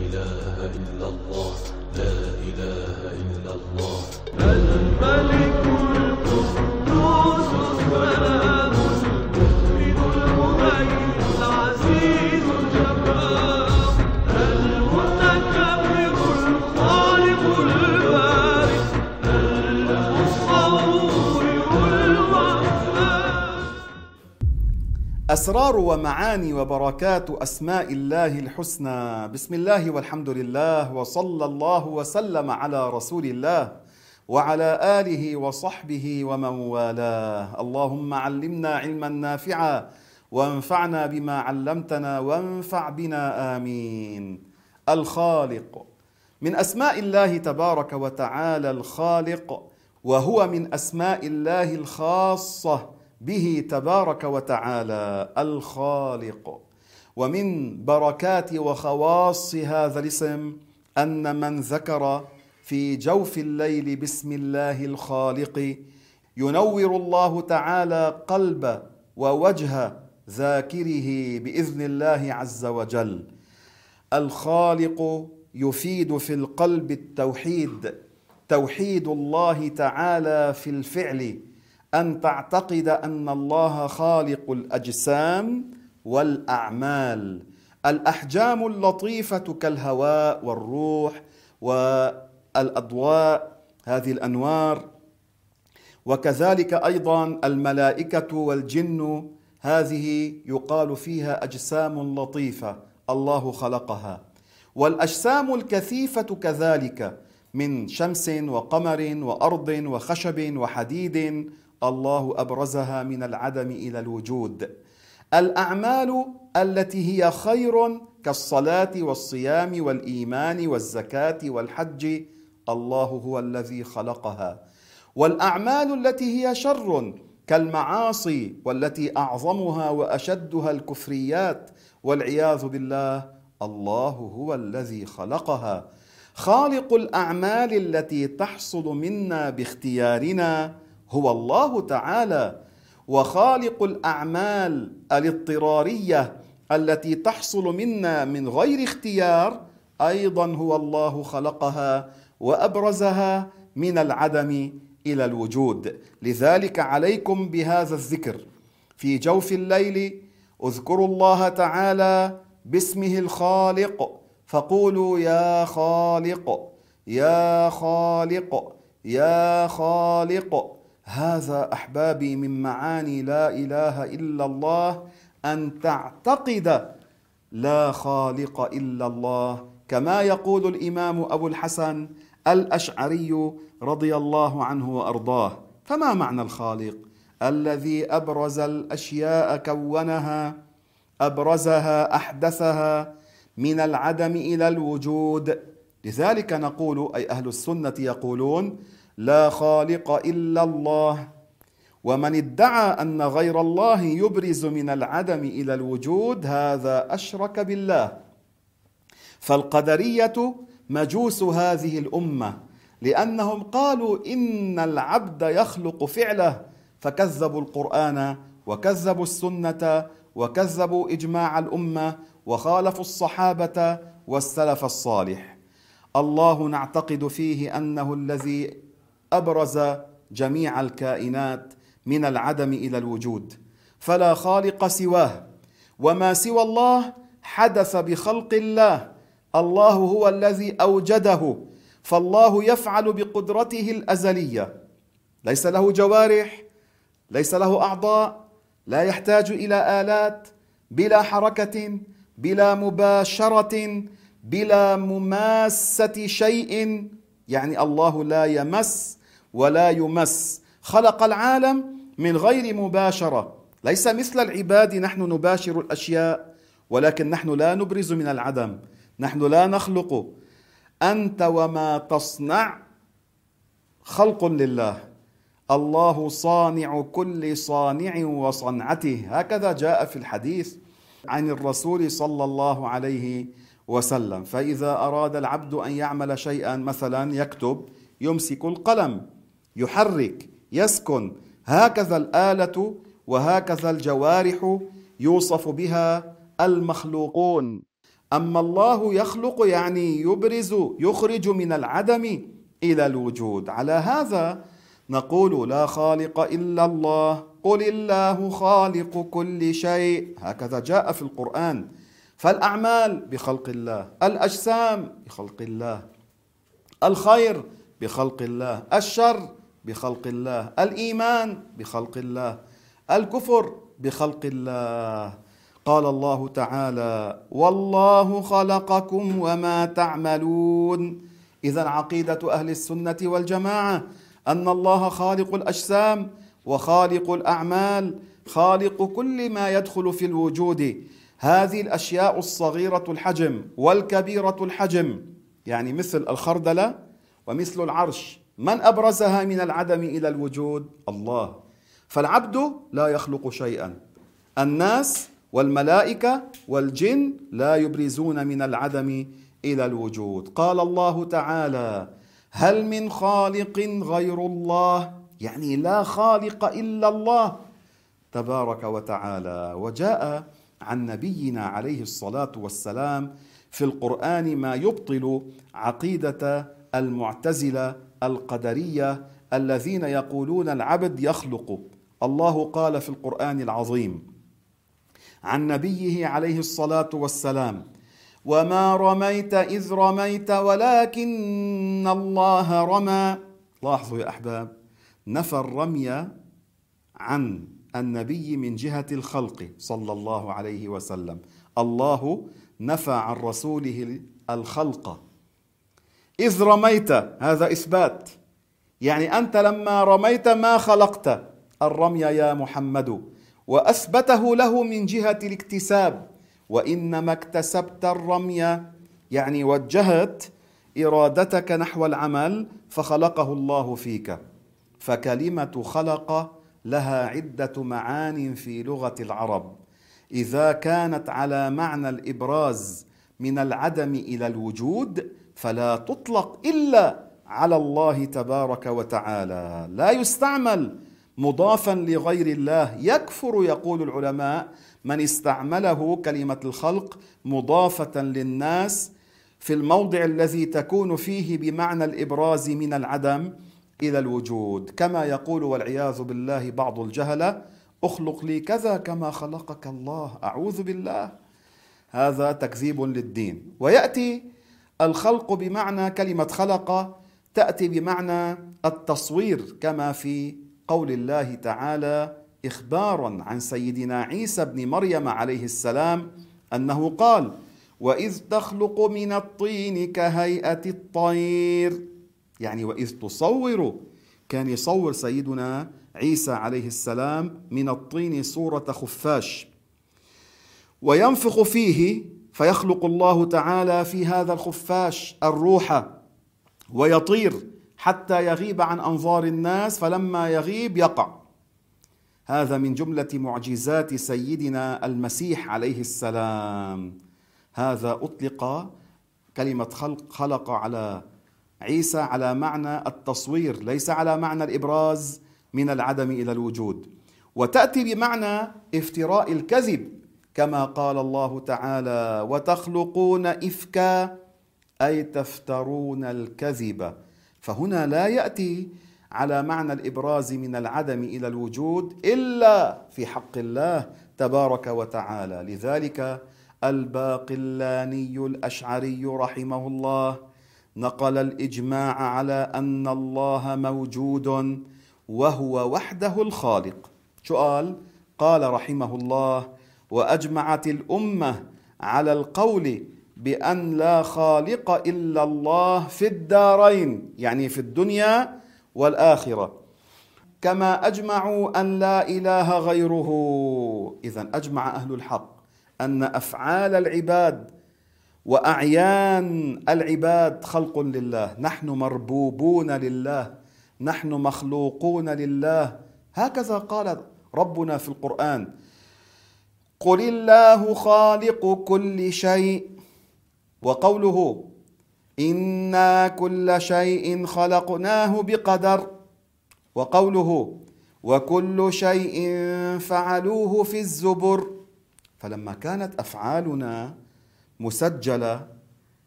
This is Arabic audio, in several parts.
إله إلا الله. لا إله إلا الله. الملك أسرار ومعاني وبركات أسماء الله الحسنى. بسم الله والحمد لله وصلى الله وسلم على رسول الله وعلى آله وصحبه ومن والاه. اللهم علمنا علما نافعا وانفعنا بما علمتنا وانفع بنا آمين. الخالق. من أسماء الله تبارك وتعالى الخالق وهو من أسماء الله الخاصة. به تبارك وتعالى الخالق. ومن بركات وخواص هذا الاسم أن من ذكر في جوف الليل بسم الله الخالق ينور الله تعالى قلب ووجه ذاكره بإذن الله عز وجل. الخالق يفيد في القلب التوحيد توحيد الله تعالى في الفعل أن تعتقد أن الله خالق الأجسام والأعمال. الأحجام اللطيفة كالهواء والروح والأضواء هذه الأنوار. وكذلك أيضا الملائكة والجن هذه يقال فيها أجسام لطيفة الله خلقها. والأجسام الكثيفة كذلك من شمس وقمر وأرض وخشب وحديد الله أبرزها من العدم إلى الوجود. الأعمال التي هي خير كالصلاة والصيام والإيمان والزكاة والحج الله هو الذي خلقها. والأعمال التي هي شر كالمعاصي والتي أعظمها وأشدها الكفريات والعياذ بالله الله هو الذي خلقها. خالق الأعمال التي تحصل منا باختيارنا هو الله تعالى وخالق الأعمال الاضطرارية التي تحصل منا من غير اختيار أيضا هو الله خلقها وأبرزها من العدم إلى الوجود. لذلك عليكم بهذا الذكر. في جوف الليل اذكروا الله تعالى باسمه الخالق فقولوا يا خالق يا خالق يا خالق. هذا أحبابي من معاني لا إله إلا الله أن تعتقد لا خالق إلا الله. كما يقول الإمام أبو الحسن الأشعري رضي الله عنه وأرضاه. فما معنى الخالق؟ الذي أبرز الأشياء كونها أبرزها أحدثها من العدم إلى الوجود. لذلك نقول أي أهل السنة يقولون لا خالق إلا الله. ومن ادعى أن غير الله يبرز من العدم إلى الوجود هذا أشرك بالله. فالقدرية مجوس هذه الأمة لأنهم قالوا إن العبد يخلق فعله. فكذبوا القرآن وكذبوا السنة وكذبوا إجماع الأمة وخالفوا الصحابة والسلف الصالح. الله نعتقد فيه أنه الذي أبرز جميع الكائنات من العدم إلى الوجود فلا خالق سواه وما سوى الله حدث بخلق الله الله هو الذي أوجده فالله يفعل بقدرته الأزلية. ليس له جوارح ليس له أعضاء لا يحتاج إلى آلات بلا حركة بلا مباشرة بلا مماسة شيء يعني الله لا يمس ولا يمس. خلق العالم من غير مباشرة. ليس مثل العباد نحن نباشر الأشياء ولكن نحن لا نبرز من العدم. نحن لا نخلق. أنت وما تصنع خلق لله. الله صانع كل صانع وصنعته. هكذا جاء في الحديث عن الرسول صلى الله عليه وسلم. فإذا أراد العبد أن يعمل شيئا مثلا يكتب يمسك القلم. يحرك يسكن. هكذا الآلة وهكذا الجوارح يوصف بها المخلوقون. أما الله يخلق يعني يبرز يخرج من العدم إلى الوجود. على هذا نقول لا خالق إلا الله قل الله خالق كل شيء. هكذا جاء في القرآن. فالأعمال بخلق الله الأجسام بخلق الله الخير بخلق الله الشر بخلق الله الإيمان بخلق الله الكفر بخلق الله. قال الله تعالى والله خلقكم وما تعملون اذا عقيدة أهل السنة والجماعة أن الله خالق الأجسام وخالق الأعمال خالق كل ما يدخل في الوجود. هذه الأشياء الصغيرة الحجم والكبيرة الحجم يعني مثل الخردلة ومثل العرش. من أبرزها من العدم إلى الوجود؟ الله. فالعبد لا يخلق شيئا. الناس والملائكة والجن لا يبرزون من العدم إلى الوجود. قال الله تعالى هل من خالق غير الله؟ يعني لا خالق إلا الله تبارك وتعالى. وجاء عن نبينا عليه الصلاة والسلام في القرآن ما يبطل عقيدة المعتزلة القدرية الذين يقولون العبد يخلق. الله قال في القرآن العظيم عن نبيه عليه الصلاة والسلام وما رميت إذ رميت ولكن الله رمى. لاحظوا يا أحباب نفى الرمي عن النبي من جهة الخلق صلى الله عليه وسلم. الله نفى عن رسوله الخلق. إذ رميت هذا إثبات. يعني أنت لما رميت ما خلقت. الرمي يا محمد وأثبته له من جهة الاكتساب. وإنما اكتسبت الرمي يعني وجهت إرادتك نحو العمل فخلقه الله فيك. فكلمة خلق لها عدة معان في لغة العرب. إذا كانت على معنى الإبراز من العدم إلى الوجود فلا تطلق إلا على الله تبارك وتعالى. لا يستعمل مضافا لغير الله. يكفر يقول العلماء من استعمله كلمة الخلق مضافة للناس في الموضع الذي تكون فيه بمعنى الإبراز من العدم إلى الوجود. كما يقول والعياذ بالله بعض الجهلة اخلق لي كذا كما خلقك الله أعوذ بالله. هذا تكذيب للدين. ويأتي الخلق بمعنى كلمة خلق تأتي بمعنى التصوير كما في قول الله تعالى اخبارا عن سيدنا عيسى بن مريم عليه السلام أنه قال وإذ تخلق من الطين كهيئة الطير يعني وإذ تصور كان يصور سيدنا عيسى عليه السلام من الطين صورة خفاش. وينفخ فيه فيخلق الله تعالى في هذا الخفاش الروح ويطير حتى يغيب عن أنظار الناس فلما يغيب يقع. هذا من جملة معجزات سيدنا المسيح عليه السلام. هذا أطلق كلمة خلق خلق على عيسى على معنى التصوير ليس على معنى الإبراز من العدم إلى الوجود. وتأتي بمعنى افتراء الكذب. كما قال الله تعالى وتخلقون إفكا أي تفترون الكذب. فهنا لا يأتي على معنى الإبراز من العدم إلى الوجود إلا في حق الله تبارك وتعالى. لذلك الباقلاني الأشعري رحمه الله نقل الإجماع على أن الله موجود وهو وحده الخالق. قال قال رحمه الله وأجمعت الأمة على القول بأن لا خالق إلا الله في الدارين يعني في الدنيا والآخرة. كما أجمعوا أن لا إله غيره. اذا أجمع أهل الحق أن أفعال العباد وأعيان العباد خلق لله. نحن مربوبون لله نحن مخلوقون لله. هكذا قال ربنا في القرآن قل الله خالق كل شيء وقوله أنا كل شيء خلقناه بقدر وقوله وكل شيء فعلوه في الزبر فلما كانت افعالنا مسجله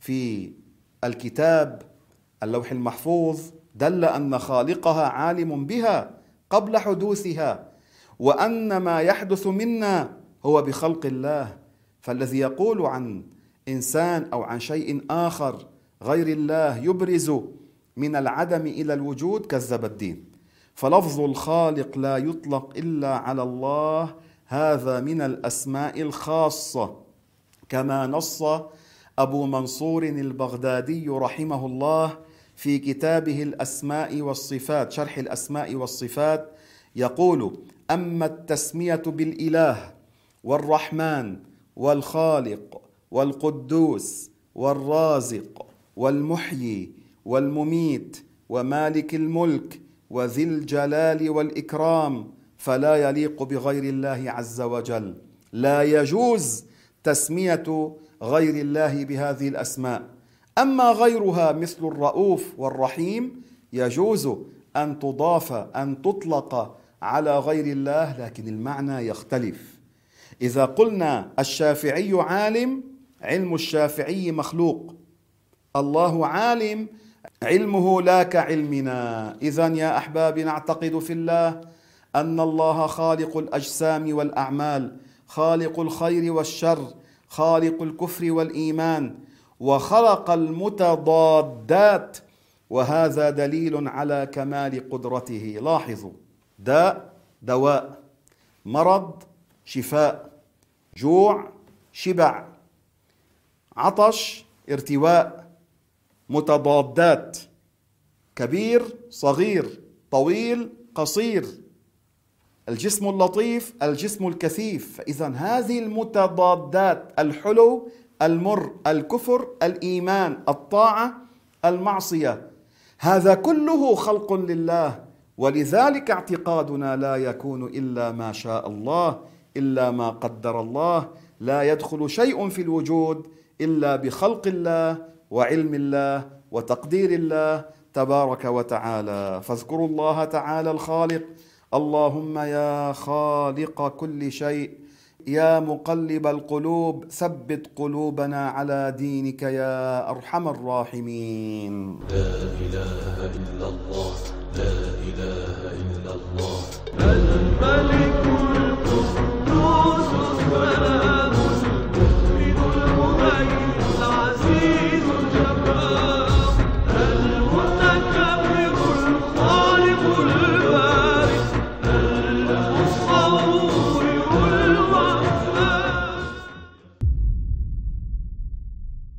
في الكتاب اللوح المحفوظ دل ان خالقها عالم بها قبل حدوثها وان ما يحدث منا هو بخلق الله فالذي يقول عن إنسان أو عن شيء آخر غير الله يبرز من العدم إلى الوجود كذب الدين. فلفظ الخالق لا يطلق إلا على الله هذا من الأسماء الخاصة. كما نص أبو منصور البغدادي رحمه الله في كتابه الأسماء والصفات شرح الأسماء والصفات يقول أما التسمية بالإله والرحمن والخالق والقدوس والرازق والمحيي والمميت ومالك الملك وذي الجلال والإكرام فلا يليق بغير الله عز وجل. لا يجوز تسمية غير الله بهذه الأسماء. أما غيرها مثل الرؤوف والرحيم يجوز أن تضاف أن تطلق على غير الله لكن المعنى يختلف. إذا قلنا الشافعي عالم علم الشافعي مخلوق. الله عالم علمه لا كعلمنا. اذا يا احبابي نعتقد في الله أن الله خالق الأجسام والأعمال خالق الخير والشر خالق الكفر والإيمان وخلق المتضادات. وهذا دليل على كمال قدرته. لاحظوا داء دواء. مرض شفاء جوع شبع عطش ارتواء متضادات كبير صغير طويل قصير. الجسم اللطيف الجسم الكثيف. فاذا هذه المتضادات الحلو المر الكفر الإيمان الطاعة المعصية. هذا كله خلق لله ولذلك اعتقادنا لا يكون إلا ما شاء الله. إلا ما قدر الله لا يدخل شيء في الوجود إلا بخلق الله وعلم الله وتقدير الله تبارك وتعالى. فاذكروا الله تعالى الخالق. اللهم يا خالق كل شيء. يا مقلب القلوب ثبت قلوبنا على دينك يا أرحم الراحمين. لا إله إلا الله. لا